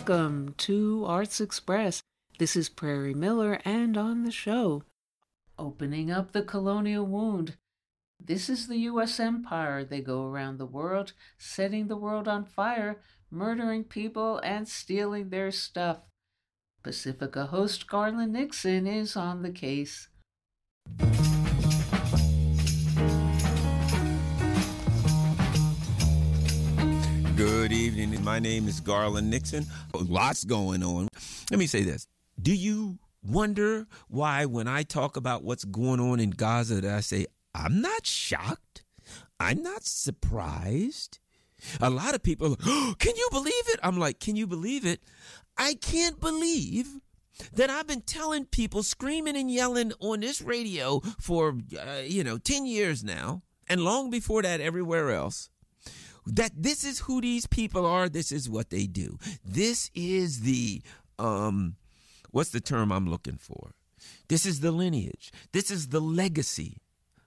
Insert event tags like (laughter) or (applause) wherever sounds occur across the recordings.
Welcome to Arts Express. This is Prairie Miller, and on the show, opening up the colonial wound. This is the U.S. empire. They go around the world, setting the world on fire, murdering people, and stealing their stuff. Pacifica host Garland Nixon is on the case. Good evening. My name is Garland Nixon. Lots going on. Let me say this. Do you wonder why when I talk about what's going on in Gaza that I say I'm not shocked? I'm not surprised. A lot of people, oh, (gasps) can you believe it? I'm like, can you believe it? I can't believe that I've been telling people, screaming and yelling on this radio for, uh, you know, 10 years now, and long before that, everywhere else, that this is who these people are. This is what they do. This is the, um, what's the term I'm looking for? This is the lineage. This is the legacy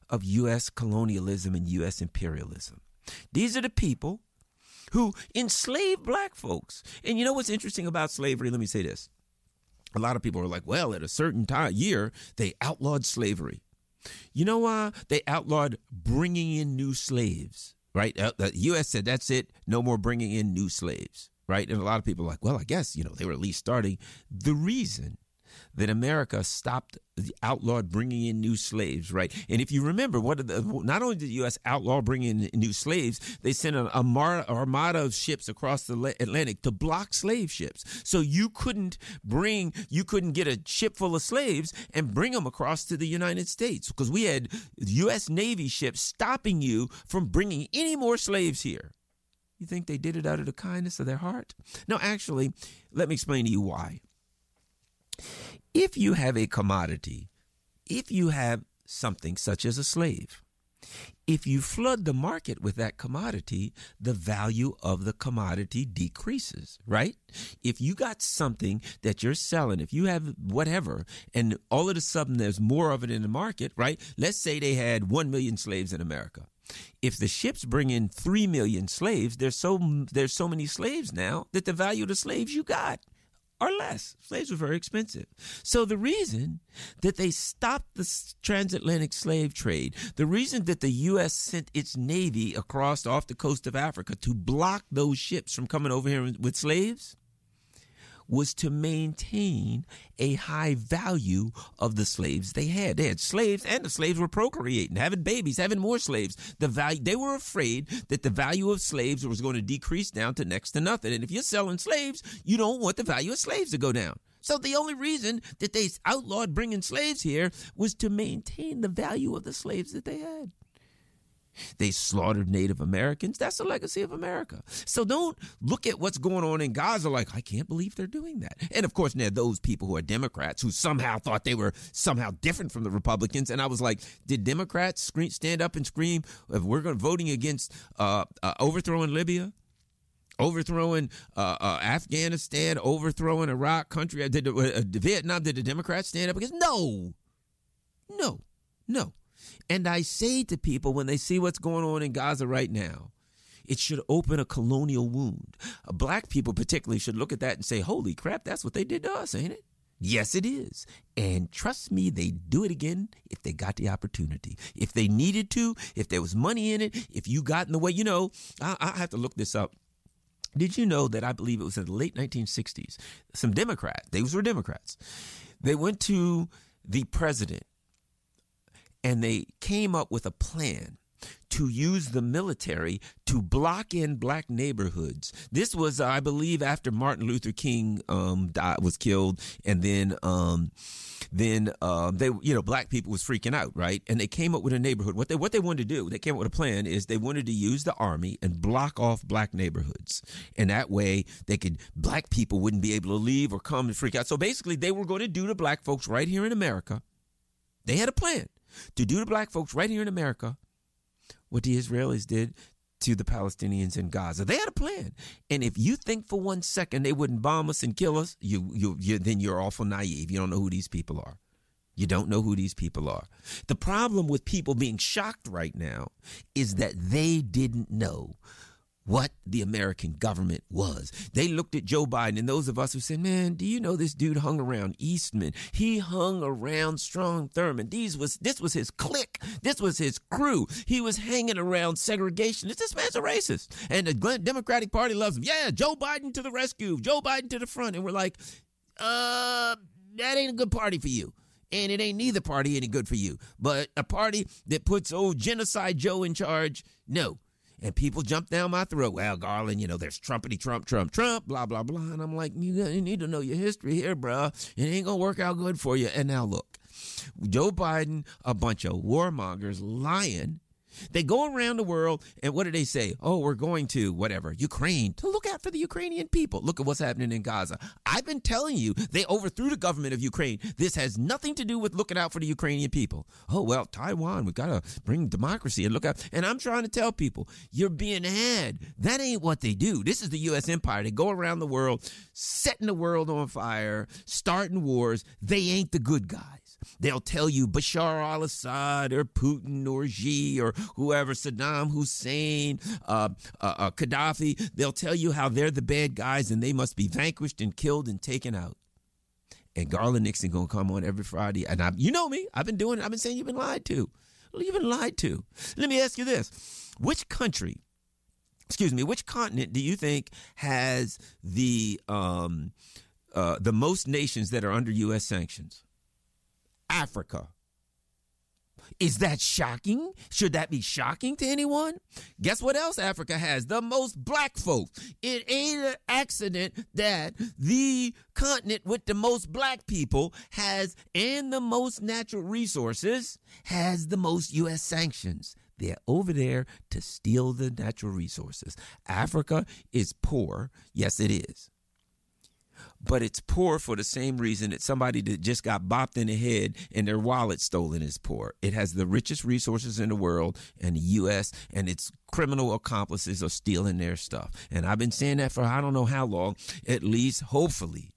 of U.S. colonialism and U.S. imperialism. These are the people who enslaved black folks. And you know what's interesting about slavery? Let me say this. A lot of people are like, well, at a certain time, year, they outlawed slavery. You know why? They outlawed bringing in new slaves right? Uh, the U.S. said that's it, no more bringing in new slaves, right? And a lot of people are like, well, I guess you know they were at least starting. The reason that America stopped the outlawed bringing in new slaves, right? And if you remember, what the, not only did the U.S. outlaw bringing in new slaves, they sent an armada of ships across the Atlantic to block slave ships. So you couldn't bring, you couldn't get a ship full of slaves and bring them across to the United States because we had U.S. Navy ships stopping you from bringing any more slaves here. You think they did it out of the kindness of their heart? No, actually, let me explain to you why. If you have a commodity, if you have something such as a slave, if you flood the market with that commodity, the value of the commodity decreases, right? If you got something that you're selling, if you have whatever, and all of a sudden there's more of it in the market, right? Let's say they had 1 million slaves in America. If the ships bring in 3 million slaves, there's so there's so many slaves now that the value of the slaves you got or less. Slaves were very expensive. So the reason that they stopped the transatlantic slave trade, the reason that the U.S. sent its navy across off the coast of Africa to block those ships from coming over here with slaves, was to maintain a high value of the slaves they had. They had slaves, and the slaves were procreating, having babies, having more slaves. The value they were afraid that the value of slaves was going to decrease down to next to nothing. And if you're selling slaves, you don't want the value of slaves to go down. So the only reason that they outlawed bringing slaves here was to maintain the value of the slaves that they had. They slaughtered Native Americans. That's the legacy of America. So don't look at what's going on in Gaza like, I can't believe they're doing that. And of course, there are those people who are Democrats who somehow thought they were somehow different from the Republicans. And I was like, did Democrats scream, stand up and scream if we're going voting against uh, uh, overthrowing Libya? Overthrowing uh, uh, Afghanistan, overthrowing Iraq country, did uh, Vietnam? Did the Democrats stand up against? No, no, no. And I say to people when they see what's going on in Gaza right now, it should open a colonial wound. Uh, black people, particularly, should look at that and say, Holy crap, that's what they did to us, ain't it? Yes, it is. And trust me, they'd do it again if they got the opportunity. If they needed to, if there was money in it, if you got in the way. You know, I, I have to look this up. Did you know that I believe it was in the late 1960s, some Democrats, these were Democrats, they went to the president and they came up with a plan to use the military to block in black neighborhoods. This was, I believe, after Martin Luther King um, died, was killed, and then um, then uh, they, you know, black people was freaking out, right? And they came up with a neighborhood. What they what they wanted to do, they came up with a plan, is they wanted to use the army and block off black neighborhoods, and that way they could black people wouldn't be able to leave or come and freak out. So basically, they were going to do to black folks right here in America. They had a plan to do to black folks right here in America what the Israelis did to the Palestinians in Gaza. They had a plan. And if you think for one second they wouldn't bomb us and kill us, you, you, you then you're awful naive. You don't know who these people are. You don't know who these people are. The problem with people being shocked right now is that they didn't know what the American government was. They looked at Joe Biden and those of us who said, man, do you know this dude hung around Eastland? He hung around Strom Thurmond. These was, this was his clique. This was his crew. He was hanging around segregationists. This man's a racist. And the Democratic Party loves him. Yeah, Joe Biden to the rescue. Joe Biden to the front. And we're like, uh, that ain't a good party for you and it ain't neither party any good for you. But a party that puts old genocide Joe in charge, no and people jump down my throat. Well, Garland, you know, there's Trumpity Trump, Trump, Trump, blah, blah, blah. And I'm like, you, you need to know your history here, bruh. It ain't going to work out good for you. And now look, Joe Biden, a bunch of warmongers lying they go around the world and what do they say? Oh, we're going to whatever, Ukraine to look out for the Ukrainian people. Look at what's happening in Gaza. I've been telling you, they overthrew the government of Ukraine. This has nothing to do with looking out for the Ukrainian people. Oh, well, Taiwan, we've got to bring democracy and look out. And I'm trying to tell people, you're being had. That ain't what they do. This is the U.S. empire. They go around the world, setting the world on fire, starting wars. They ain't the good guys. They'll tell you Bashar al Assad or Putin or Xi or whoever, Saddam Hussein, uh, uh, uh, Gaddafi. They'll tell you how they're the bad guys and they must be vanquished and killed and taken out. And Garland Nixon gonna come on every Friday. And I, you know me, I've been doing it. I've been saying you've been lied to. You've been lied to. Let me ask you this: Which country, excuse me, which continent do you think has the um, uh, the most nations that are under U.S. sanctions? Africa. Is that shocking? Should that be shocking to anyone? Guess what else Africa has? The most black folks. It ain't an accident that the continent with the most black people has and the most natural resources has the most U.S. sanctions. They're over there to steal the natural resources. Africa is poor. Yes, it is but it's poor for the same reason that somebody that just got bopped in the head and their wallet stolen is poor. It has the richest resources in the world and the U.S. and its criminal accomplices are stealing their stuff. And I've been saying that for I don't know how long, at least hopefully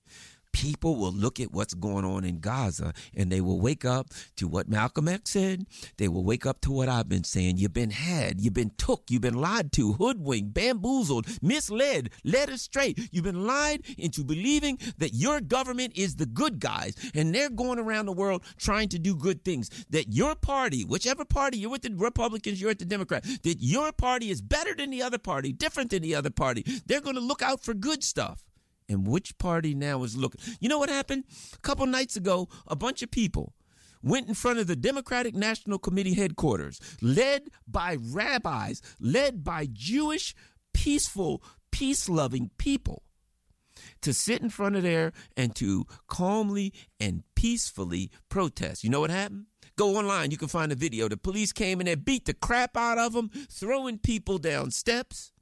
people will look at what's going on in Gaza and they will wake up to what Malcolm X said. They will wake up to what I've been saying. You've been had, you've been took, you've been lied to, hoodwinked, bamboozled, misled, led astray. You've been lied into believing that your government is the good guys and they're going around the world trying to do good things. That your party, whichever party you're with the Republicans, you're at the Democrats, that your party is better than the other party, different than the other party. They're going to look out for good stuff and which party now is looking. You know what happened? A couple nights ago, a bunch of people went in front of the Democratic National Committee headquarters, led by rabbis, led by Jewish, peaceful, peace loving people, to sit in front of there and to calmly and peacefully protest. You know what happened? Go online, you can find a video. The police came in there, beat the crap out of them, throwing people down steps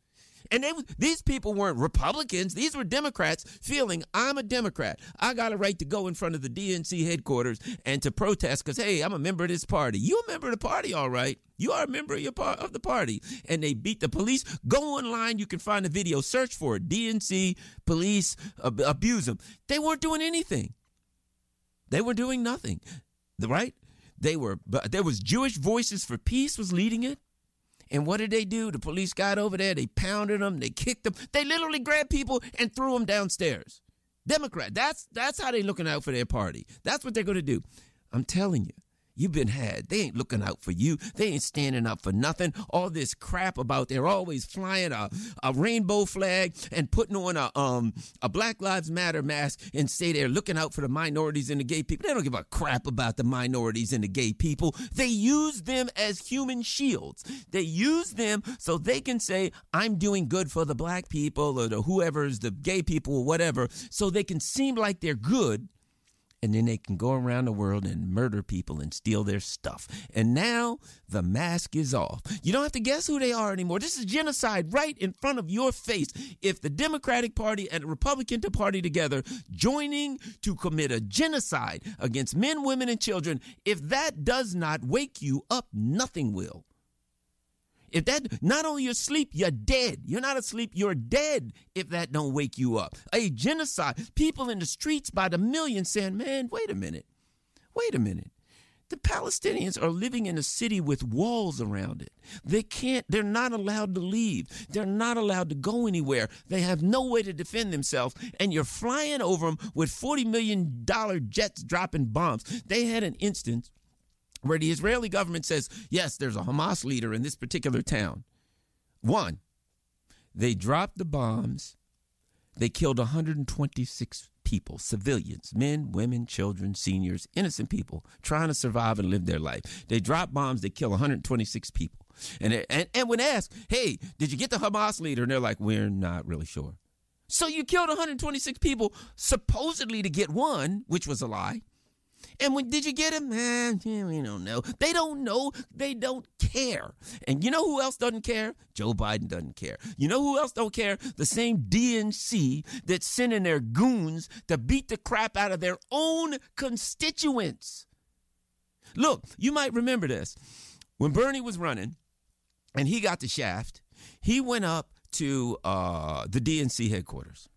and they, these people weren't Republicans. These were Democrats feeling I'm a Democrat. I got a right to go in front of the DNC headquarters and to protest because, hey, I'm a member of this party. You a member of the party, all right. You are a member of, part of the party. And they beat the police. Go online. You can find the video. Search for it. DNC police ab- abuse them. They weren't doing anything. They were doing nothing. Right? They were, but there was Jewish Voices for Peace was leading it. And what did they do? The police got over there, they pounded them, they kicked them. They literally grabbed people and threw them downstairs. Democrat, that's that's how they're looking out for their party. That's what they're going to do. I'm telling you. You've been had. They ain't looking out for you. They ain't standing up for nothing. All this crap about they're always flying a, a rainbow flag and putting on a um a Black Lives Matter mask and say they're looking out for the minorities and the gay people. They don't give a crap about the minorities and the gay people. They use them as human shields. They use them so they can say, I'm doing good for the black people or the whoever's the gay people or whatever, so they can seem like they're good and then they can go around the world and murder people and steal their stuff. And now the mask is off. You don't have to guess who they are anymore. This is genocide right in front of your face. If the Democratic Party and the Republican Party together joining to commit a genocide against men, women, and children, if that does not wake you up, nothing will. If that not only you're asleep, you're dead. You're not asleep, you're dead if that don't wake you up. A genocide. People in the streets by the millions saying, man, wait a minute. Wait a minute. The Palestinians are living in a city with walls around it. They can't, they're not allowed to leave. They're not allowed to go anywhere. They have no way to defend themselves. And you're flying over them with $40 million jets dropping bombs. They had an instance where the Israeli government says, yes, there's a Hamas leader in this particular town. One, they dropped the bombs, they killed 126 people, civilians, men, women, children, seniors, innocent people trying to survive and live their life. They drop bombs, they kill 126 people. And, and, and when asked, hey, did you get the Hamas leader? And they're like, we're not really sure. So you killed 126 people supposedly to get one, which was a lie. And when did you get him? Man, we don't know. They don't know. They don't care. And you know who else doesn't care? Joe Biden doesn't care. You know who else don't care? The same DNC that's sending their goons to beat the crap out of their own constituents. Look, you might remember this. When Bernie was running and he got the shaft, he went up to uh, the DNC headquarters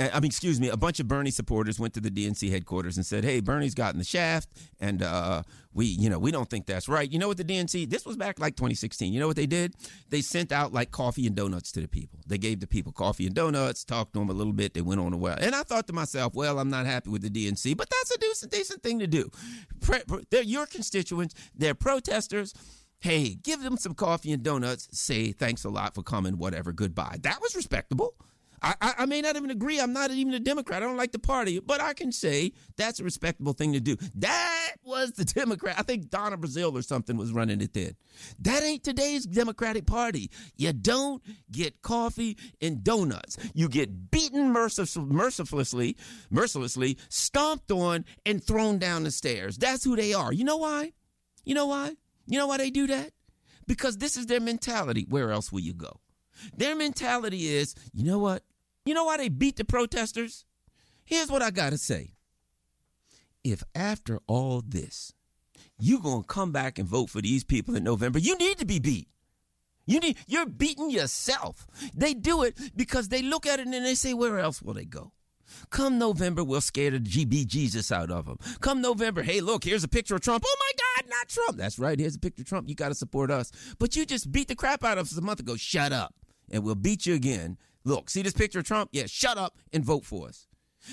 I mean, excuse me, a bunch of Bernie supporters went to the DNC headquarters and said, "Hey, Bernie's gotten the shaft, and uh, we, you know, we don't think that's right." You know what the DNC? This was back like 2016. You know what they did? They sent out like coffee and donuts to the people. They gave the people coffee and donuts, talked to them a little bit. They went on a while, and I thought to myself, "Well, I'm not happy with the DNC, but that's a decent, decent thing to do. They're your constituents. They're protesters." Hey, give them some coffee and donuts. Say thanks a lot for coming. Whatever. Goodbye. That was respectable. I, I, may not even agree. I'm not even a Democrat. I don't like the party, but I can say that's a respectable thing to do. That was the Democrat. I think Donna Brazile or something was running it then. That ain't today's Democratic Party. You don't get coffee and donuts. You get beaten mercilessly, mercilessly, stomped on, and thrown down the stairs. That's who they are. You know why? You know why? You know why they do that? Because this is their mentality. Where else will you go? Their mentality is, you know what? You know why they beat the protesters? Here's what I got to say. If after all this, you're going to come back and vote for these people in November, you need to be beat. You need, you're beating yourself. They do it because they look at it and they say, where else will they go? Come November, we'll scare the GB Jesus out of them. Come November, hey, look, here's a picture of Trump. Oh my God, not Trump. That's right, here's a picture of Trump. You got to support us. But you just beat the crap out of us a month ago. Shut up, and we'll beat you again Look, see this picture of Trump? Yeah, shut up and vote for us.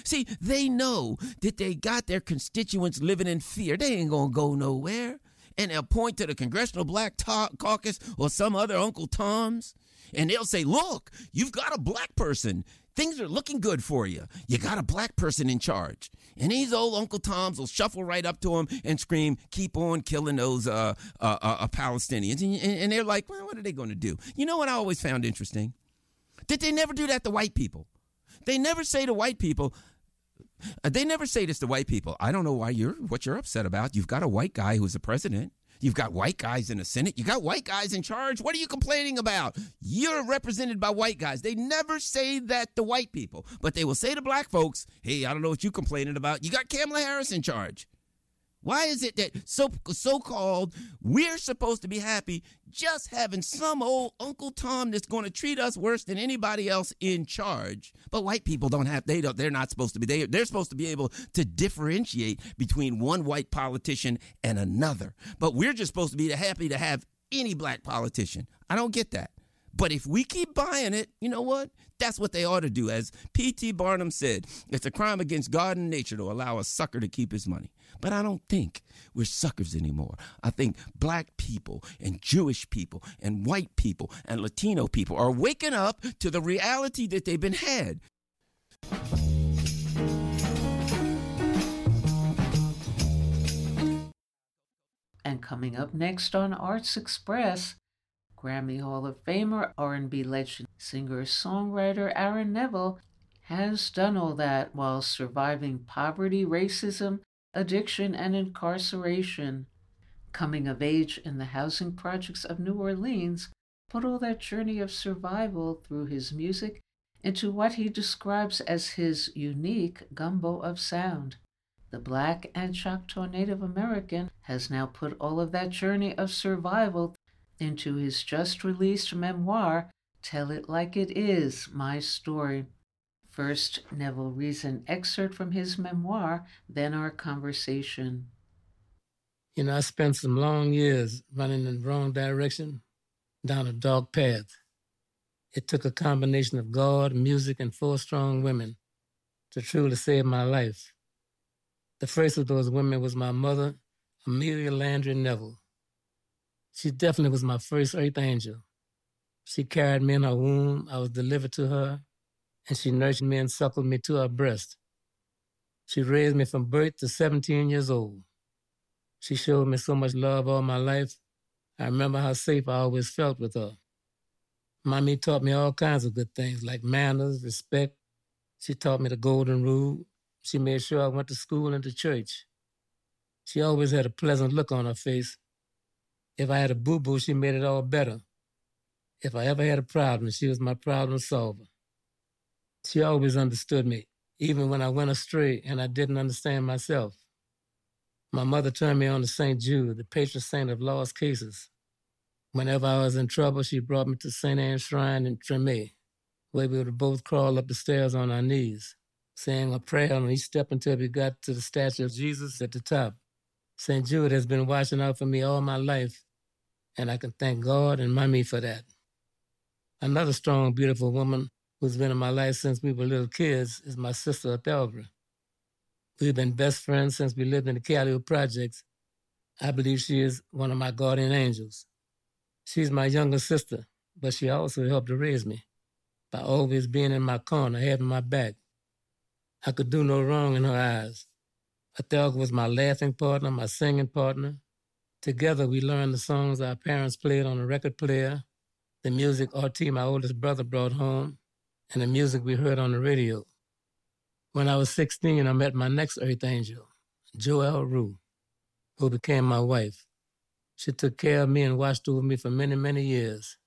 See, they know that they got their constituents living in fear. They ain't going to go nowhere. And they'll point to the Congressional Black Caucus or some other Uncle Tom's, and they'll say, Look, you've got a black person. Things are looking good for you. You got a black person in charge. And these old Uncle Toms will shuffle right up to him and scream, Keep on killing those uh, uh, uh, Palestinians. And, and they're like, Well, what are they going to do? You know what I always found interesting? Did they never do that to white people? They never say to white people, uh, they never say this to white people. I don't know why you're what you're upset about. You've got a white guy who's a president. You've got white guys in the Senate. You got white guys in charge. What are you complaining about? You're represented by white guys. They never say that to white people, but they will say to black folks, "Hey, I don't know what you're complaining about. You got Kamala Harris in charge." Why is it that so so called we're supposed to be happy just having some old Uncle Tom that's going to treat us worse than anybody else in charge? But white people don't have they don't they're not supposed to be they they're supposed to be able to differentiate between one white politician and another. But we're just supposed to be happy to have any black politician. I don't get that. But if we keep buying it, you know what? That's what they ought to do. As P.T. Barnum said, it's a crime against God and nature to allow a sucker to keep his money. But I don't think we're suckers anymore. I think black people and Jewish people and white people and Latino people are waking up to the reality that they've been had. And coming up next on Arts Express, Grammy Hall of Famer, R&B legend, singer-songwriter Aaron Neville has done all that while surviving poverty, racism, addiction, and incarceration. Coming of age in the housing projects of New Orleans, put all that journey of survival through his music into what he describes as his unique gumbo of sound. The black and Choctaw Native American has now put all of that journey of survival into his just released memoir, Tell It Like It Is My Story. First, Neville reads an excerpt from his memoir, then our conversation. You know, I spent some long years running in the wrong direction, down a dark path. It took a combination of God, music, and four strong women to truly save my life. The first of those women was my mother, Amelia Landry Neville. She definitely was my first earth angel. She carried me in her womb. I was delivered to her, and she nursed me and suckled me to her breast. She raised me from birth to 17 years old. She showed me so much love all my life. I remember how safe I always felt with her. Mommy taught me all kinds of good things like manners, respect. She taught me the golden rule. She made sure I went to school and to church. She always had a pleasant look on her face. If I had a boo boo, she made it all better. If I ever had a problem, she was my problem solver. She always understood me, even when I went astray and I didn't understand myself. My mother turned me on to St. Jude, the patron saint of lost cases. Whenever I was in trouble, she brought me to St. Anne's Shrine in Treme, where we would both crawl up the stairs on our knees, saying a prayer on each step until we got to the statue of Jesus at the top. St. Jude has been watching out for me all my life, and I can thank God and Mommy for that. Another strong, beautiful woman who's been in my life since we were little kids is my sister Athelgra. We've been best friends since we lived in the Calliope projects. I believe she is one of my guardian angels. She's my younger sister, but she also helped to raise me by always being in my corner, having my back. I could do no wrong in her eyes. Athelgra was my laughing partner, my singing partner. Together, we learned the songs our parents played on a record player, the music RT, my oldest brother, brought home, and the music we heard on the radio. When I was 16, I met my next earth angel, Joel Roux, who became my wife. She took care of me and watched over me for many, many years.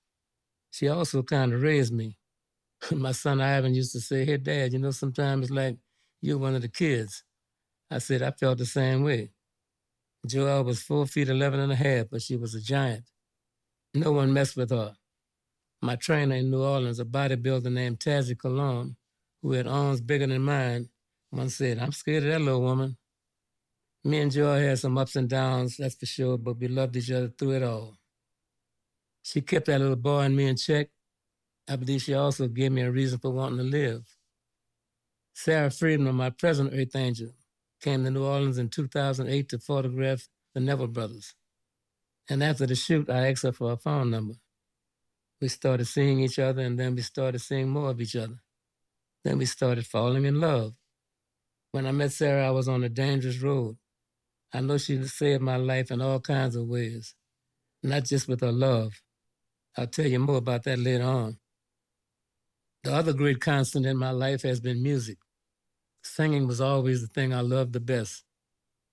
She also kind of raised me. (laughs) my son Ivan used to say, Hey, Dad, you know, sometimes it's like you're one of the kids. I said, I felt the same way. Joelle was four feet 11 and a half, but she was a giant. No one messed with her. My trainer in New Orleans, a bodybuilder named Tazzy Cologne, who had arms bigger than mine, once said, I'm scared of that little woman. Me and Joy had some ups and downs, that's for sure, but we loved each other through it all. She kept that little boy and me in check. I believe she also gave me a reason for wanting to live. Sarah Friedman, my present Earth Angel, came to New Orleans in 2008 to photograph the Neville brothers. And after the shoot, I asked her for a phone number. We started seeing each other, and then we started seeing more of each other. Then we started falling in love. When I met Sarah, I was on a dangerous road. I know she saved my life in all kinds of ways, not just with her love. I'll tell you more about that later on. The other great constant in my life has been music. Singing was always the thing I loved the best.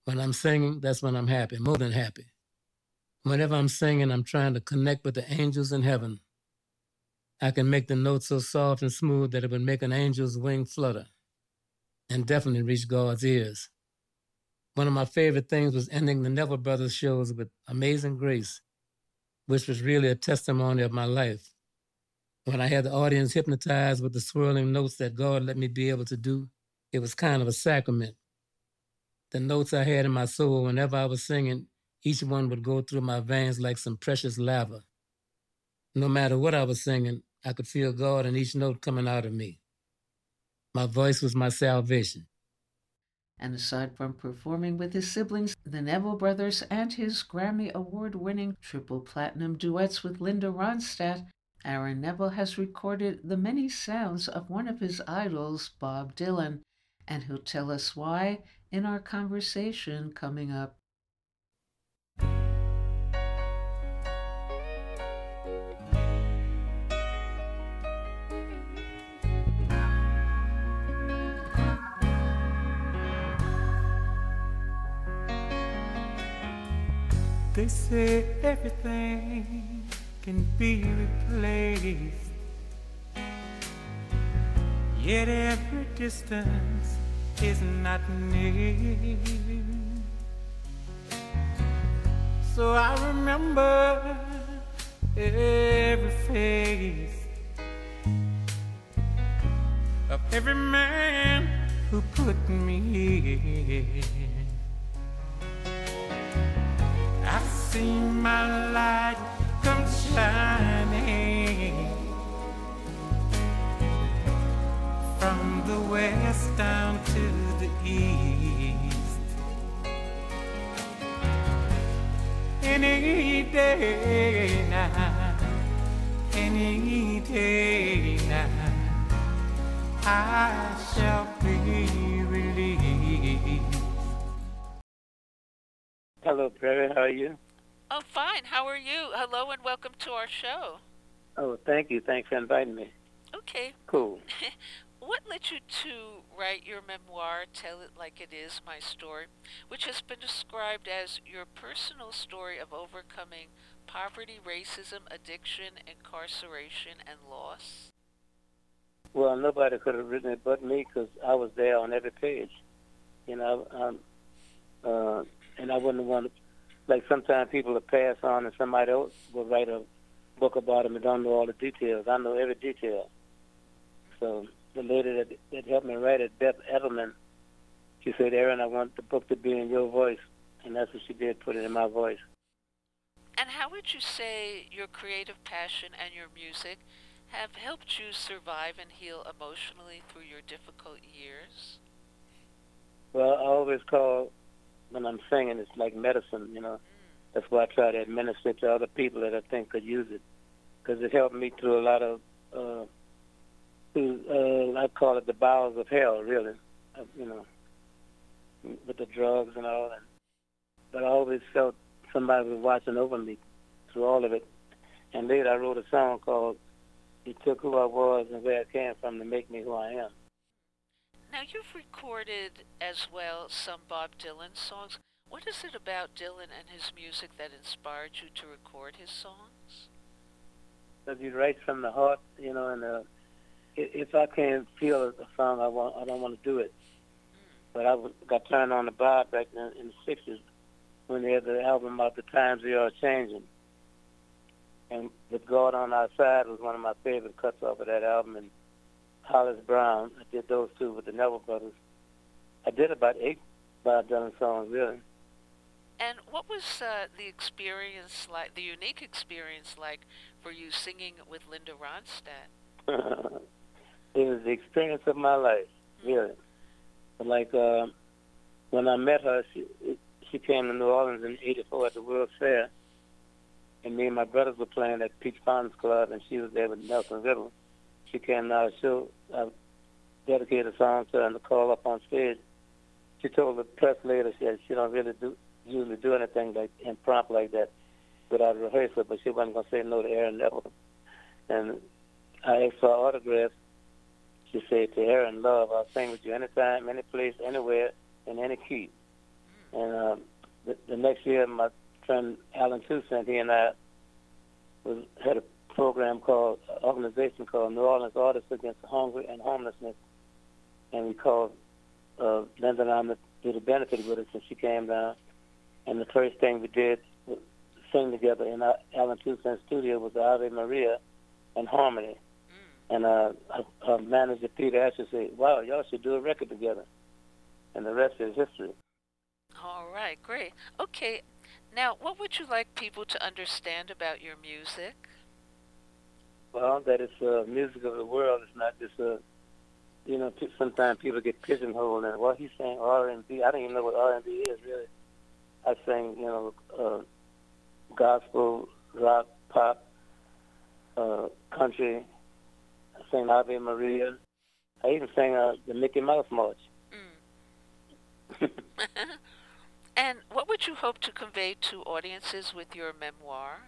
When I'm singing, that's when I'm happy, more than happy. Whenever I'm singing, I'm trying to connect with the angels in heaven. I can make the notes so soft and smooth that it would make an angel's wing flutter and definitely reach God's ears. One of my favorite things was ending the Neville Brothers shows with Amazing Grace, which was really a testimony of my life. When I had the audience hypnotized with the swirling notes that God let me be able to do, it was kind of a sacrament. The notes I had in my soul, whenever I was singing, each one would go through my veins like some precious lava. No matter what I was singing, I could feel God in each note coming out of me. My voice was my salvation. And aside from performing with his siblings, the Neville brothers, and his Grammy Award winning triple platinum duets with Linda Ronstadt, Aaron Neville has recorded the many sounds of one of his idols, Bob Dylan, and he'll tell us why in our conversation coming up. They say everything can be replaced, yet every distance is not near. So I remember every face of every man who put me here. See my light come shining from the west down to the east. Any day now, any day now, I shall be released. Hello, Prairie. How are you? Fine. How are you? Hello and welcome to our show. Oh, thank you. Thanks for inviting me. Okay. Cool. (laughs) What led you to write your memoir, Tell It Like It Is My Story, which has been described as your personal story of overcoming poverty, racism, addiction, incarceration, and loss? Well, nobody could have written it but me because I was there on every page. You know, um, uh, and I wouldn't want to, like sometimes people will pass on and somebody else will write a book about them and don't know all the details. I know every detail. So the lady that, that helped me write it, Beth Edelman, she said, Aaron, I want the book to be in your voice. And that's what she did, put it in my voice. And how would you say your creative passion and your music have helped you survive and heal emotionally through your difficult years? Well, I always call when I'm singing, it's like medicine, you know. That's why I try to administer it to other people that I think could use it, because it helped me through a lot of, uh, through, uh, I call it the bowels of hell, really, uh, you know, with the drugs and all. And, but I always felt somebody was watching over me through all of it. And later I wrote a song called "He Took Who I Was and Where I Came From to Make Me Who I Am." Now, you've recorded as well some Bob Dylan songs. What is it about Dylan and his music that inspired you to record his songs? Because he writes from the heart, you know, and uh, if I can't feel a song, I want, I don't want to do it. But I was, got turned on to Bob back in, in the '60s when they had the album about the times we are changing. And with God on Our Side was one of my favorite cuts off of that album, and Hollis Brown. I did those two with the Neville Brothers. I did about eight Bob Dylan songs, really. And what was uh, the experience like, the unique experience like for you singing with Linda Ronstadt? (laughs) it was the experience of my life, really. Like uh, when I met her, she she came to New Orleans in '84 at the World's Fair, and me and my brothers were playing at Peach Fountains Club, and she was there with Nelson Riddle. She to our show. I dedicated a song to her and call up on stage. She told the press later she she don't really do usually do anything like impromptu like that without rehearsal, but she wasn't gonna say no to Aaron Neville. And I asked for her autograph. She said to Aaron, love, I'll sing with you anytime, any place, anywhere, in any key. And um, the, the next year, my friend Allen Toussaint, he and I was, had a program called, uh, organization called New Orleans Artists Against Hunger and Homelessness. And we called uh, Linda and I to do the benefit with us, and she came down. And the first thing we did was sing together in our Allen Toussaint's studio was the Ave Maria and Harmony. And uh, our, our manager, Peter Asher, said, wow, y'all should do a record together. And the rest is history. All right, great. Okay, now what would you like people to understand about your music? Well, that it's uh, music of the world. It's not just uh, you know. Sometimes people get pigeonholed and well, he's saying R and B. I don't even know what R and B is really. I sing, you know, uh, gospel, rock, pop, uh, country. I sing Ave Maria. I even sang uh, the Mickey Mouse March. (laughs) and what would you hope to convey to audiences with your memoir?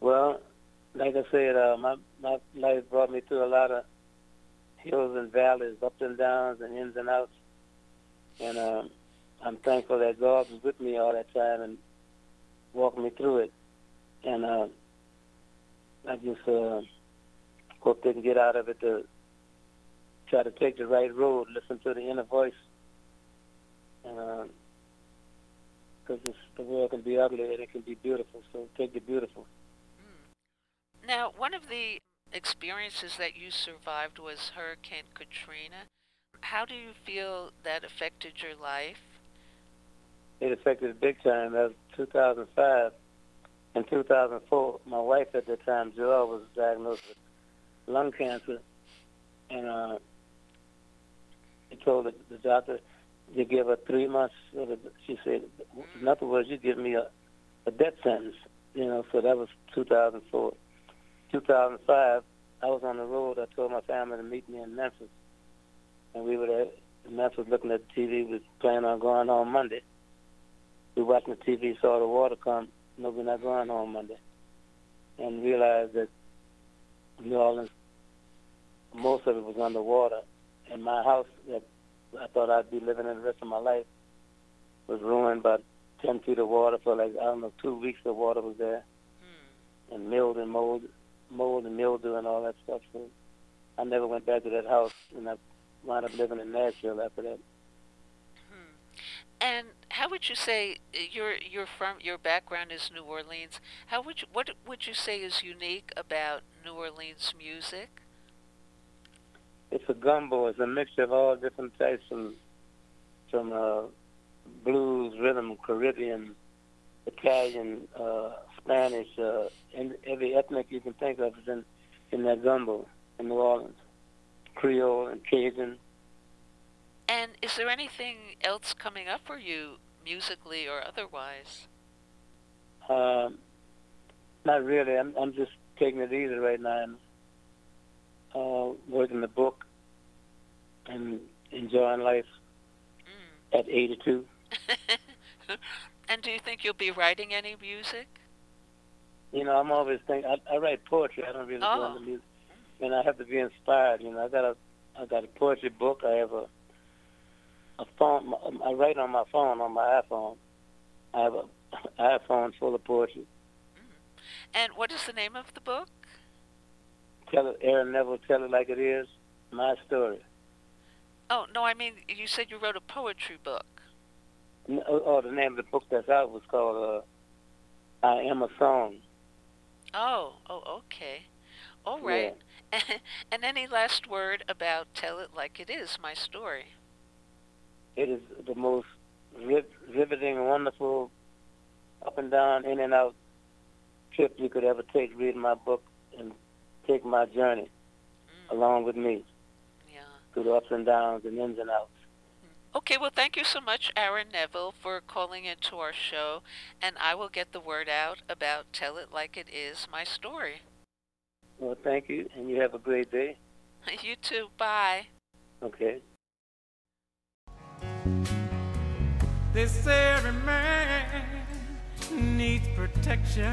Well, like I said, uh, my my life brought me through a lot of hills and valleys, ups and downs, and ins and outs. And um, I'm thankful that God was with me all that time and walked me through it. And uh, I just uh, hope they can get out of it to try to take the right road, listen to the inner voice. And because the world can be ugly and it can be beautiful, so take the beautiful. Now, one of the experiences that you survived was Hurricane Katrina. How do you feel that affected your life? it affected big time. That was 2005. In 2004, my wife at the time, Joel, was diagnosed with lung cancer, and uh, told the, the doctor to give her three months. She said, in other words, you give me a, a death sentence. You know, so that was 2004. 2005, I was on the road. I told my family to meet me in Memphis, and we were there in Memphis looking at the TV. We was planning on going home Monday. We watching the TV, saw the water come. No, we're not going home Monday, and realized that New Orleans, most of it was underwater, and my house that I thought I'd be living in the rest of my life was ruined by 10 feet of water for like, I don't know, two weeks the water was there. Hmm. And mold and mold, mold and mildew and all that stuff. So I never went back to that house, and I wound up living in Nashville after that. Hmm. And how would you say uh, your your from your background is New Orleans? How would you what would you say is unique about New Orleans music? It's a gumbo. It's a mixture of all different types from from uh, blues, rhythm, Caribbean, Italian, uh, Spanish, uh, and every ethnic you can think of is in in that gumbo in New Orleans. Creole and Cajun. And is there anything else coming up for you musically or otherwise? Um, not really. I'm I'm just taking it easy right now and uh, working the book and enjoying life Mm. at 82. (laughs) and do you think you'll be writing any music? You know, I'm always thinking. I, I write poetry. I don't really Oh. go into music, and I have to be inspired. You know, I got a I got a poetry book. I have a a phone. I write on my phone on my iPhone. I have a (laughs) iPhone full of poetry. And what is the name of the book? Tell it, Aaron Neville. Tell it like it is. My story. Oh, no, I mean, you said you wrote a poetry book. N- Oh, oh, the name of the book that's out was called uh, "I Am a Song." Oh, oh, okay. All right. (laughs) and any last word about Tell It Like It Is, my story? It is the most riv- riveting, wonderful, up and down, in and out trip you could ever take. Reading my book and take my journey Mm, along with me yeah. through the ups and downs and ins and outs. Okay, well, thank you so much, Aaron Neville, for calling into our show, and I will get the word out about Tell It Like It Is, my story. Well, thank you, and you have a great day. (laughs) You too. Bye. Okay. This every man needs protection.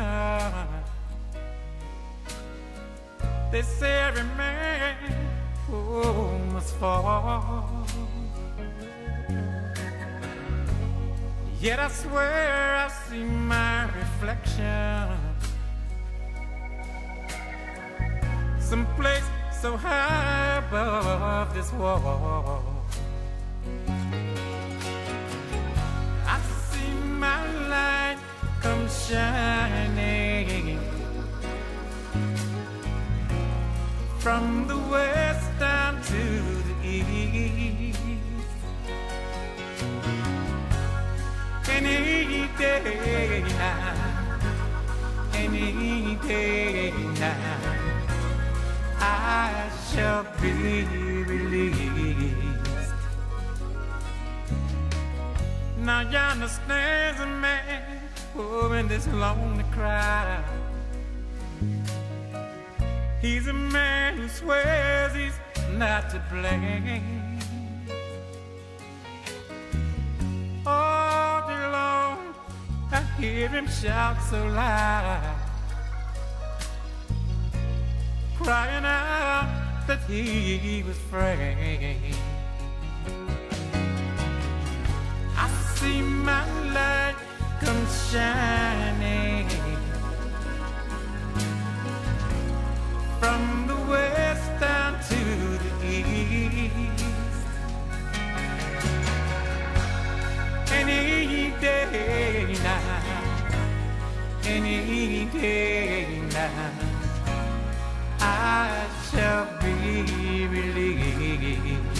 This every man must fall. Yet I swear I see my reflection someplace so high above this wall. I see my light come shining from the west day now, any day now, I shall be released. Now yonder stands a man oh, in this lonely crowd. He's a man who swears he's not to blame. Hear him shout so loud, crying out that he was framed. I see my light come shining any day now, I shall be released.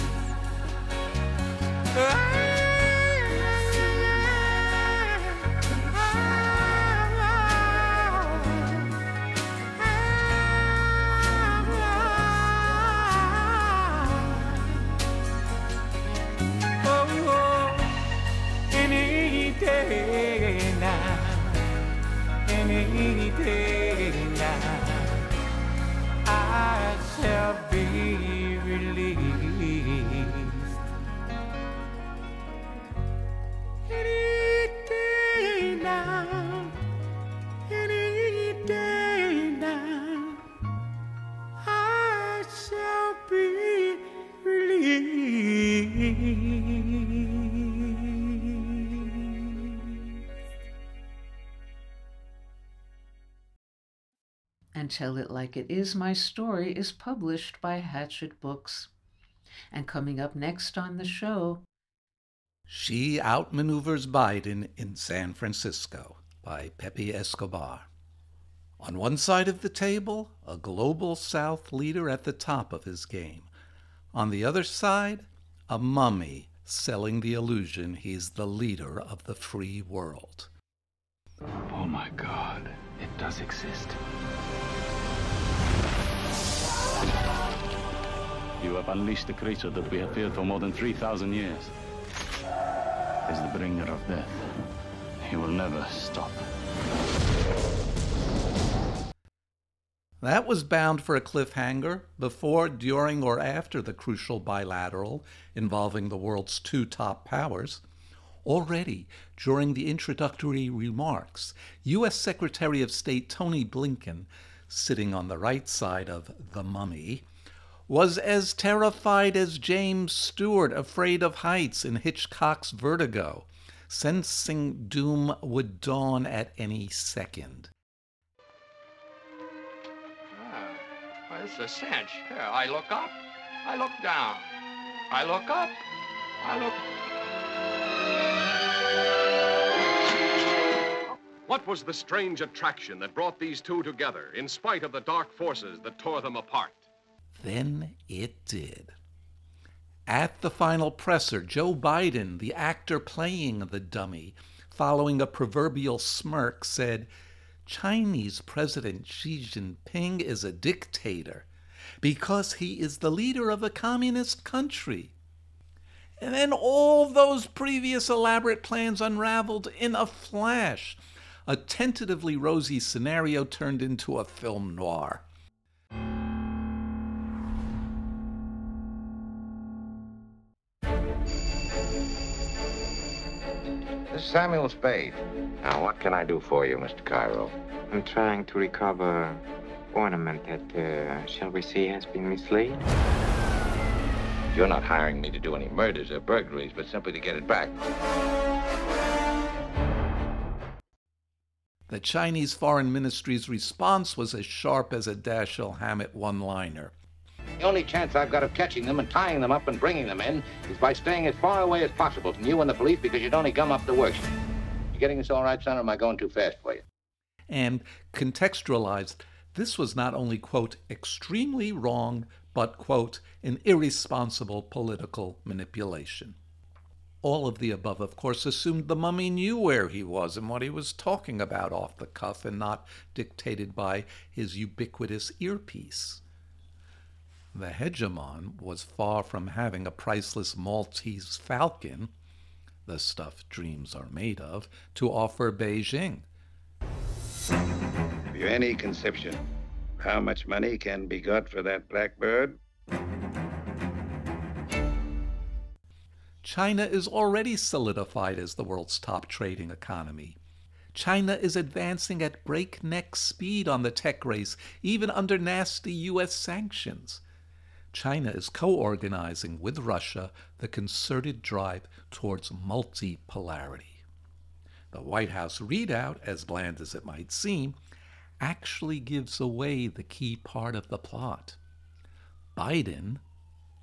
Tell It Like It Is My Story is published by Hachette Books. And coming up next on the show, Xi Outmaneuvers Biden in San Francisco by Pepe Escobar. On one side of the table, a global South leader at the top of his game. On the other side, a mummy selling the illusion he's the leader of the free world. Oh my god, it does exist. Unleashed the creature that we have feared for more than 3,000 years. Is the bringer of death. He will never stop. That was bound for a cliffhanger before, during, or after the crucial bilateral involving the world's two top powers. Already, during the introductory remarks, U.S. Secretary of State Tony Blinken, sitting on the right side of the mummy, was as terrified as James Stewart afraid of heights in Hitchcock's Vertigo, sensing doom would dawn at any second. Ah, well, it's a cinch. Here, I look up. I look down. I look up. I look. What was the strange attraction that brought these two together, in spite of the dark forces that tore them apart? Then it did. At the final presser, Joe Biden, the actor playing the dummy, following a proverbial smirk, said, Chinese President Xi Jinping is a dictator because he is the leader of a communist country. And then all those previous elaborate plans unraveled in a flash. A tentatively rosy scenario turned into a film noir. This is Samuel Spade. Now, what can I do for you, Mr. Cairo? I'm trying to recover ornament that, uh, shall we say, has been mislaid. You're not hiring me to do any murders or burglaries, but simply to get it back. The Chinese Foreign Ministry's response was as sharp as a Dashiell Hammett one liner. The only chance I've got of catching them and tying them up and bringing them in is by staying as far away as possible from you and the police because you'd only gum up the works. You getting this all right, son, or am I going too fast for you? And contextualized, this was not only, quote, extremely wrong, but, quote, an irresponsible political manipulation. All of the above, of course, assumed the mummy knew where he was and what he was talking about off the cuff and not dictated by his ubiquitous earpiece. The hegemon was far from having a priceless Maltese falcon, the stuff dreams are made of, to offer Beijing. Have you any conception how much money can be got for that blackbird? China is already solidified as the world's top trading economy. China is advancing at breakneck speed on the tech race, even under nasty U.S. sanctions. China is co organizing with Russia the concerted drive towards multipolarity. The White House readout, as bland as it might seem, actually gives away the key part of the plot. Biden,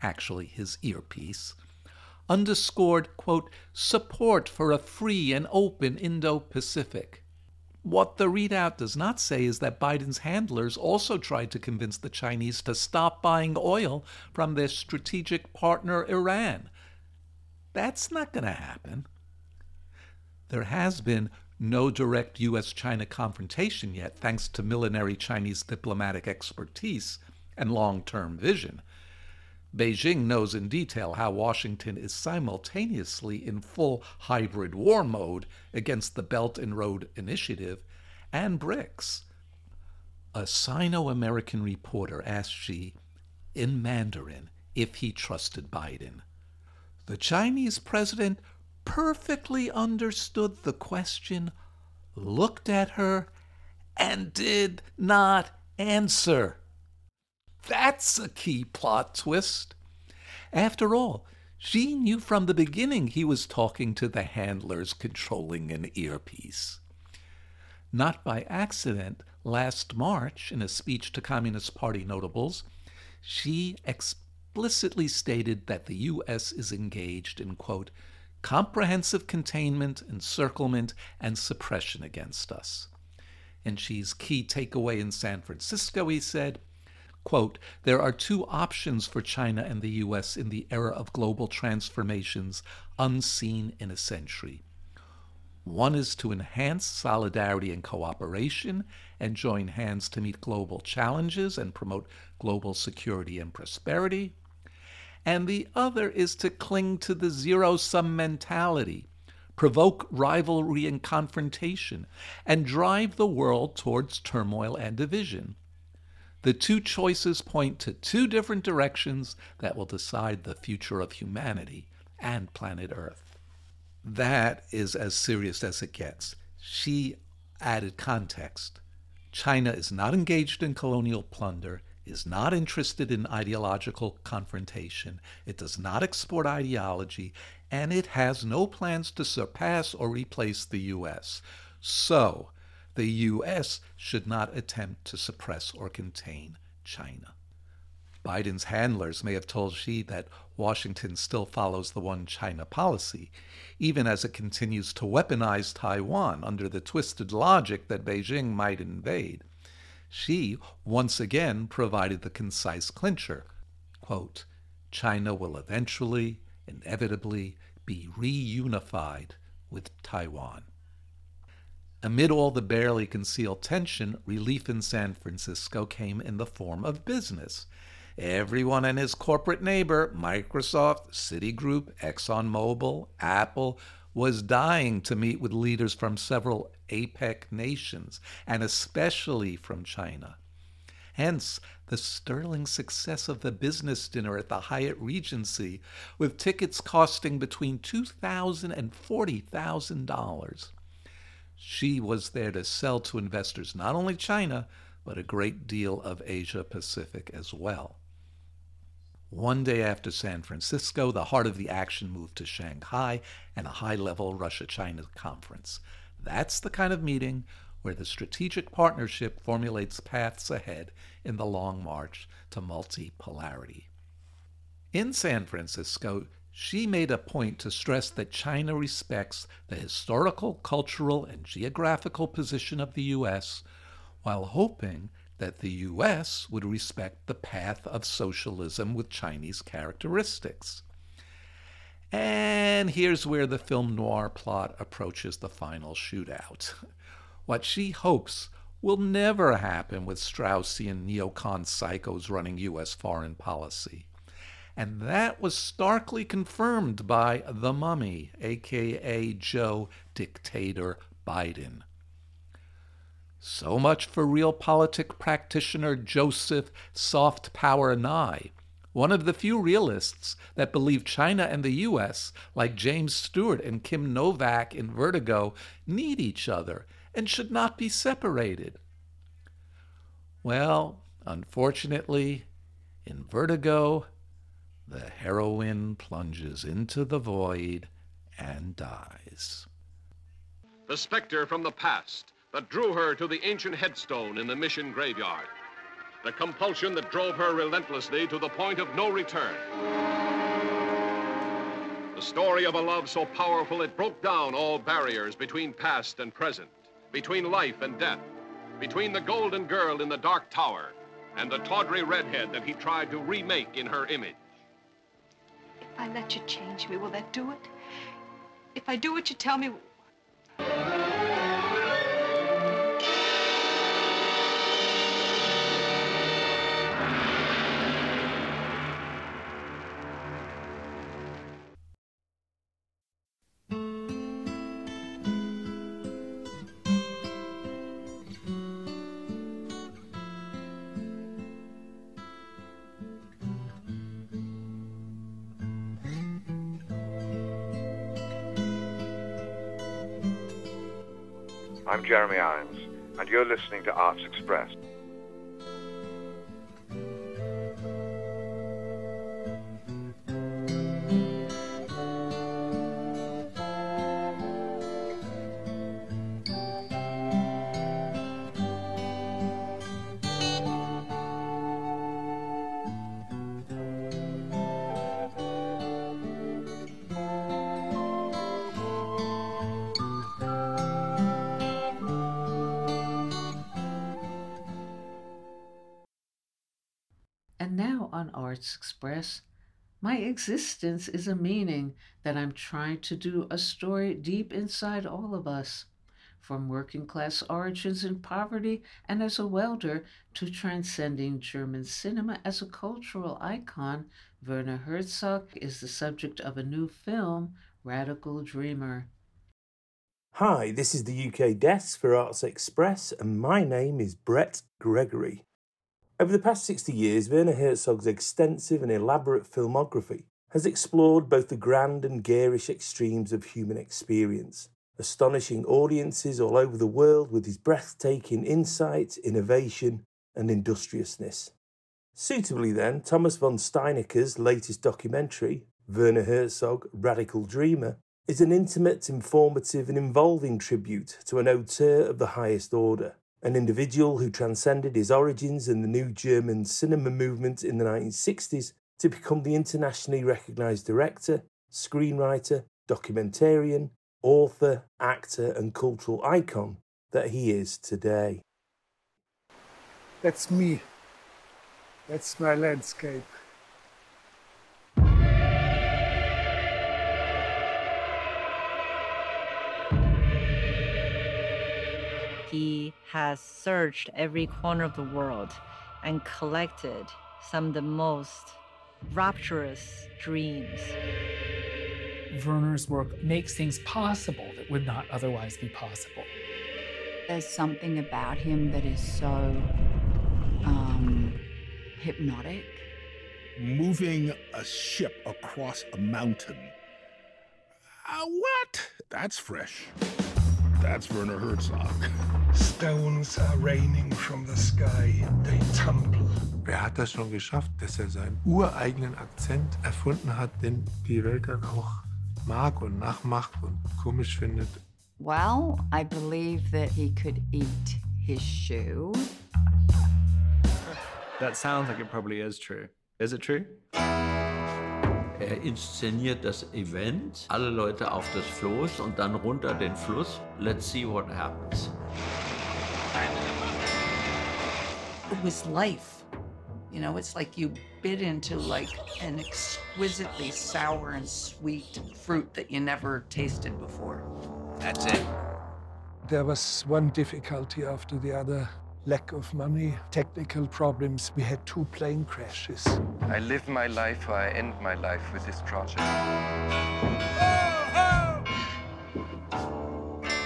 actually his earpiece, underscored, quote, support for a free and open Indo Pacific. What the readout does not say is that Biden's handlers also tried to convince the Chinese to stop buying oil from their strategic partner Iran. That's not going to happen. There has been no direct U.S. China confrontation yet, thanks to millenary Chinese diplomatic expertise and long term vision. Beijing knows in detail how Washington is simultaneously in full hybrid war mode against the Belt and Road Initiative and BRICS. A Sino American reporter asked Xi in Mandarin if he trusted Biden. The Chinese president perfectly understood the question, looked at her, and did not answer. That's a key plot twist. After all, Xi knew from the beginning he was talking to the handlers controlling an earpiece. Not by accident Last March, in a speech to Communist Party notables, Xi explicitly stated that the U.S. is engaged in, quote, comprehensive containment, encirclement, and suppression against us. In Xi's key takeaway in San Francisco, he said, quote, There are two options for China and the U.S. in the era of global transformations unseen in a century. One is to enhance solidarity and cooperation and join hands to meet global challenges and promote global security and prosperity. And the other is to cling to the zero sum mentality, provoke rivalry and confrontation, and drive the world towards turmoil and division. The two choices point to two different directions that will decide the future of humanity and planet Earth. That is as serious as it gets. Xi added context. China is not engaged in colonial plunder, is not interested in ideological confrontation, it does not export ideology, and it has no plans to surpass or replace the U.S. So, the U.S. should not attempt to suppress or contain China. Biden's handlers may have told Xi that Washington still follows the one China policy, even as it continues to weaponize Taiwan under the twisted logic that Beijing might invade. Xi once again provided the concise clincher quote, China will eventually, inevitably, be reunified with Taiwan. Amid all the barely concealed tension, relief in San Francisco came in the form of business. Everyone and his corporate neighbor, Microsoft, Citigroup, ExxonMobil, Apple, was dying to meet with leaders from several APEC nations, and especially from China. Hence, the sterling success of the business dinner at the Hyatt Regency, with tickets costing between $2,000 and $40,000. Xi was there to sell to investors not only China, but a great deal of Asia Pacific as well. One day after San Francisco, the heart of the action moved to Shanghai and a high level Russia China conference. That's the kind of meeting where the strategic partnership formulates paths ahead in the long march to multipolarity. In San Francisco, Xi made a point to stress that China respects the historical, cultural, and geographical position of the U.S. while hoping that the U.S. would respect the path of socialism with Chinese characteristics. And here's where the film noir plot approaches the final shootout. (laughs) What Xi hopes will never happen with Straussian neocon psychos running U.S. foreign policy. And that was starkly confirmed by the mummy, aka Joe Dictator Biden. So much for realpolitik practitioner Joseph Soft Power Nye, one of the few realists that believe China and the U.S., like James Stewart and Kim Novak in Vertigo, need each other and should not be separated. Well, unfortunately, in Vertigo, the heroine plunges into the void and dies. The specter from the past that drew her to the ancient headstone in the mission graveyard. The compulsion that drove her relentlessly to the point of no return. The story of a love so powerful it broke down all barriers between past and present, between life and death, between the golden girl in the dark tower and the tawdry redhead that he tried to remake in her image. If I let you change me, will that do it? If I do what you tell me... Jeremy Irons, and you're listening to Arts Express. My existence is a meaning that I'm trying to do a story deep inside all of us. From working class origins in poverty and as a welder to transcending German cinema as a cultural icon, Werner Herzog is the subject of a new film, Radical Dreamer. Hi, this is the UK Desk for Arts Express, and my name is Brett Gregory. Over the past 60 years, Werner Herzog's extensive and elaborate filmography has explored both the grand and garish extremes of human experience, astonishing audiences all over the world with his breathtaking insight, innovation, and industriousness. Suitably, then, Thomas von Steinaecker's latest documentary, Werner Herzog Radical Dreamer, is an intimate, informative, and involving tribute to an auteur of the highest order, an individual who transcended his origins in the new German cinema movement in the 1960s to become the internationally recognized director, screenwriter, documentarian, author, actor, and cultural icon that he is today. That's me. That's my landscape. He has searched every corner of the world and collected some of the most rapturous dreams. Werner's work makes things possible that would not otherwise be possible. There's something about him that is so um, hypnotic. Moving a ship across a mountain. Uh, what? That's fresh. That's Werner Herzog. Stones are raining from the sky. They tumble. Wer hat das schon geschafft, dass er seinen ureigenen Akzent erfunden hat, den die Welt dann auch mag und nachmacht und komisch findet? Well, I believe that he could eat his shoe. That sounds like it probably is true. Is it true? Er inszeniert das Event, alle Leute auf das Floß und dann runter den Fluss. Let's see what happens. It was life. You know, it's like you bit into like an exquisitely sour and sweet fruit that you never tasted before. That's it. There was one difficulty after the other. Lack of money, technical problems. We had two plane crashes. I live my life or I end my life with this project.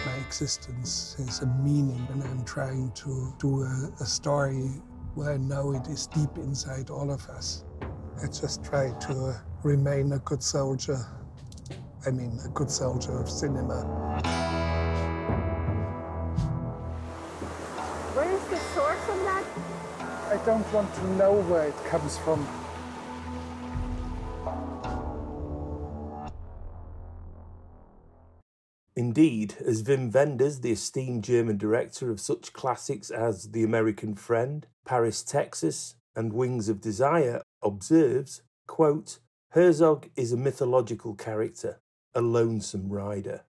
My existence has a meaning and I'm trying to do a, a story where I know it is deep inside all of us. I just try to remain a good soldier. I mean, a good soldier of cinema. Don't want to know where it comes from. Indeed, as Wim Wenders, the esteemed German director of such classics as The American Friend, Paris, Texas, and Wings of Desire, observes, quote, Herzog is a mythological character, a lonesome rider.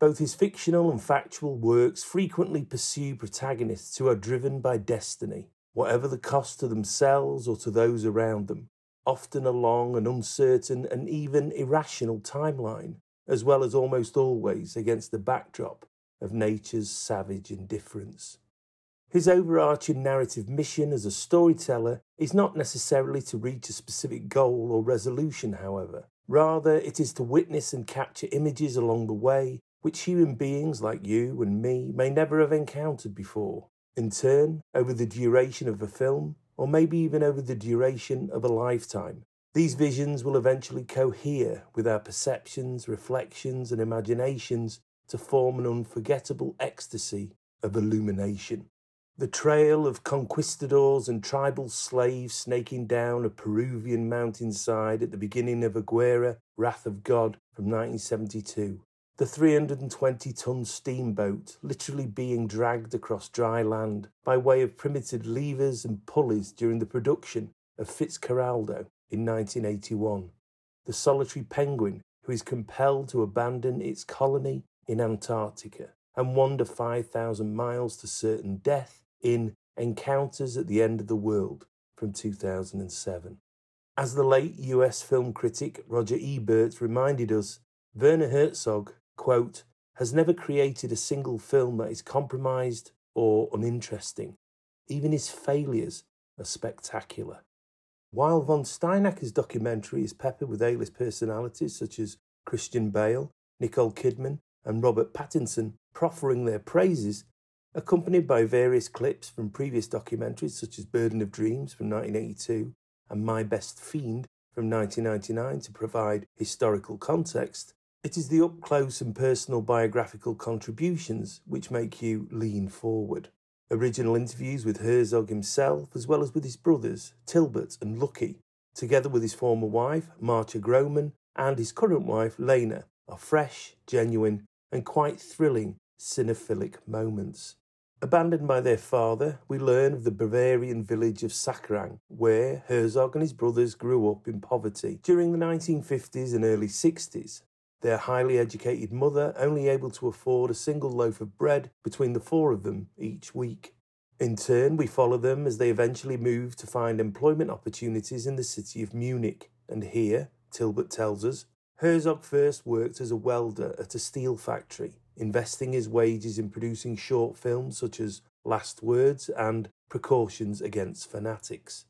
Both his fictional and factual works frequently pursue protagonists who are driven by destiny, whatever the cost to themselves or to those around them, often along an uncertain and even irrational timeline, as well as almost always against the backdrop of nature's savage indifference. His overarching narrative mission as a storyteller is not necessarily to reach a specific goal or resolution, however. Rather, it is to witness and capture images along the way which human beings like you and me may never have encountered before. In turn, over the duration of a film, or maybe even over the duration of a lifetime, these visions will eventually cohere with our perceptions, reflections, and imaginations to form an unforgettable ecstasy of illumination. The trail of conquistadors and tribal slaves snaking down a Peruvian mountainside at the beginning of Aguirre, Wrath of God from 1972. The 320 ton steamboat literally being dragged across dry land by way of primitive levers and pulleys during the production of Fitzcarraldo in 1981. The solitary penguin who is compelled to abandon its colony in Antarctica and wander 5,000 miles to certain death in Encounters at the End of the World from 2007. As the late US film critic Roger Ebert reminded us, Werner Herzog, quote, has never created a single film that is compromised or uninteresting. Even his failures are spectacular. While von Steinaecker's documentary is peppered with A-list personalities such as Christian Bale, Nicole Kidman, and Robert Pattinson proffering their praises, accompanied by various clips from previous documentaries such as Burden of Dreams from 1982 and My Best Fiend from 1999 to provide historical context, it is the up close and personal biographical contributions which make you lean forward. Original interviews with Herzog himself, as well as with his brothers, Tilbert and Lucky, together with his former wife, Martje Grohmann, and his current wife, Lena, are fresh, genuine, and quite thrilling cinephilic moments. Abandoned by their father, we learn of the Bavarian village of Sachrang, where Herzog and his brothers grew up in poverty during the 1950s and early 60s. Their highly educated mother only able to afford a single loaf of bread between the four of them each week. In turn, we follow them as they eventually move to find employment opportunities in the city of Munich, and here, Tilbert tells us, Herzog first worked as a welder at a steel factory investing his wages in producing short films such as Last Words and Precautions Against Fanatics.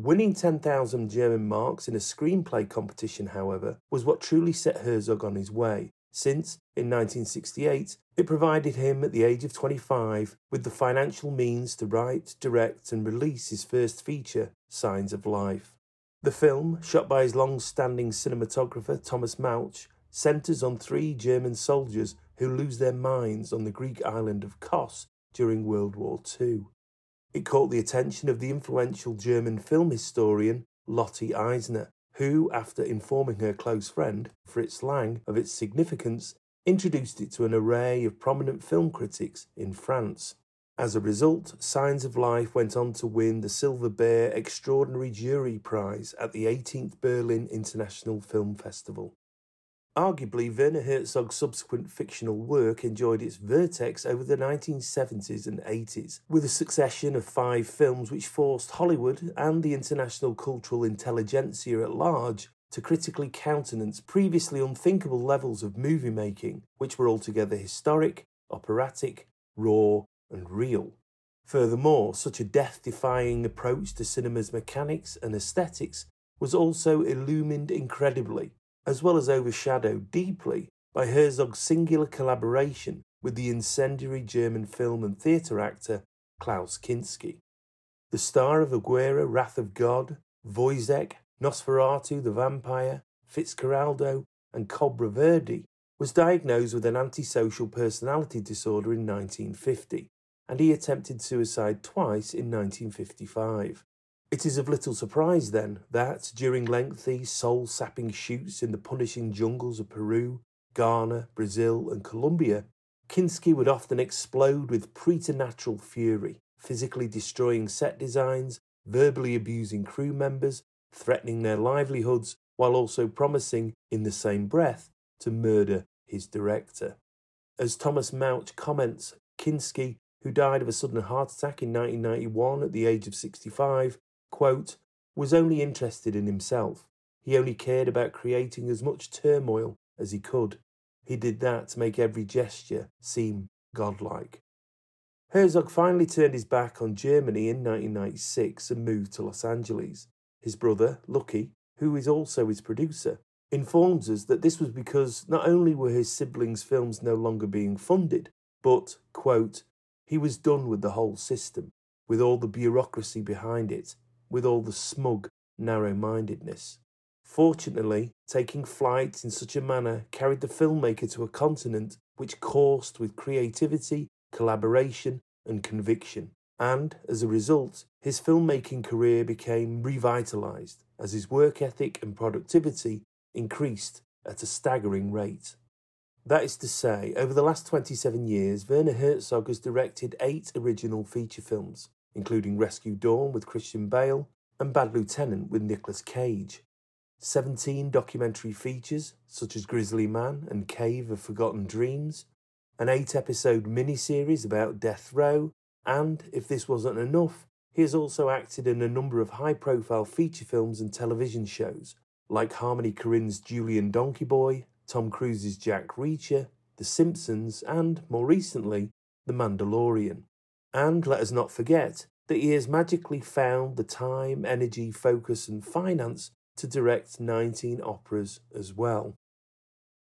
Winning 10,000 German marks in a screenplay competition, however, was what truly set Herzog on his way, since, in 1968, it provided him, at the age of 25, with the financial means to write, direct, and release his first feature, Signs of Life. The film, shot by his long standing cinematographer Thomas Mauch, centres on three German soldiers who lose their minds on the Greek island of Kos during World War II. It caught the attention of the influential German film historian Lotte Eisner, who, after informing her close friend, Fritz Lang, of its significance, introduced it to an array of prominent film critics in France. As a result, Signs of Life went on to win the Silver Bear Extraordinary Jury Prize at the 18th Berlin International Film Festival. Arguably, Werner Herzog's subsequent fictional work enjoyed its vertex over the 1970s and 80s, with a succession of five films which forced Hollywood and the international cultural intelligentsia at large to critically countenance previously unthinkable levels of movie making, which were altogether historic, operatic, raw, and real. Furthermore, such a death defying approach to cinema's mechanics and aesthetics was also illumined incredibly as well as overshadowed deeply by Herzog's singular collaboration with the incendiary German film and theatre actor Klaus Kinski. The star of Aguirre, Wrath of God, Woyzeck, Nosferatu the Vampire, Fitzcarraldo, and Cobra Verde was diagnosed with an antisocial personality disorder in 1950, and he attempted suicide twice in 1955. It is of little surprise, then, that during lengthy, soul sapping shoots in the punishing jungles of Peru, Ghana, Brazil, and Colombia, Kinski would often explode with preternatural fury, physically destroying set designs, verbally abusing crew members, threatening their livelihoods, while also promising, in the same breath, to murder his director. As Thomas Mauch comments, Kinski, who died of a sudden heart attack in 1991 at the age of 65, quote, was only interested in himself. He only cared about creating as much turmoil as he could. He did that to make every gesture seem godlike. Herzog finally turned his back on Germany in 1996 and moved to Los Angeles. His brother, Lucky, who is also his producer, informs us that this was because not only were his siblings' films no longer being funded, but, quote, he was done with the whole system, with all the bureaucracy behind it, with all the smug narrow mindedness. Fortunately, taking flight in such a manner carried the filmmaker to a continent which coursed with creativity, collaboration, and conviction. And, as a result, his filmmaking career became revitalized as his work ethic and productivity increased at a staggering rate. That is to say, over the last 27 years, Werner Herzog has directed eight original feature films, including Rescue Dawn with Christian Bale and Bad Lieutenant with Nicolas Cage. 17 documentary features, such as Grizzly Man and Cave of Forgotten Dreams, an eight episode miniseries about death row, and, if this wasn't enough, he has also acted in a number of high profile feature films and television shows, like Harmony Korine's Julien Donkey Boy, Tom Cruise's Jack Reacher, The Simpsons, and, more recently, The Mandalorian. And let us not forget that he has magically found the time, energy, focus, and finance to direct 19 operas as well.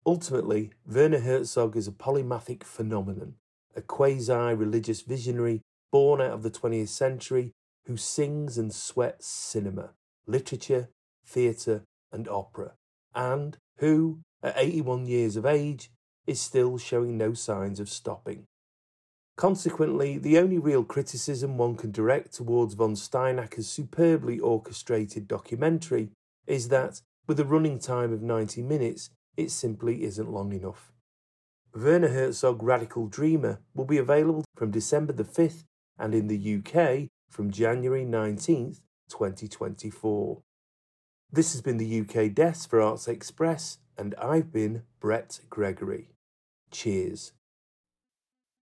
Ultimately, Werner Herzog is a polymathic phenomenon, a quasi religious visionary born out of the 20th century who sings and sweats cinema, literature, theatre, and opera, and who, at 81 years of age, is still showing no signs of stopping. Consequently, the only real criticism one can direct towards von Steinaecker's superbly orchestrated documentary is that, with a running time of 90 minutes, it simply isn't long enough. Werner Herzog Radical Dreamer will be available from December the 5th and in the UK from January 19th, 2024. This has been the UK Desk for Arts Express, and I've been Brett Gregory. Cheers.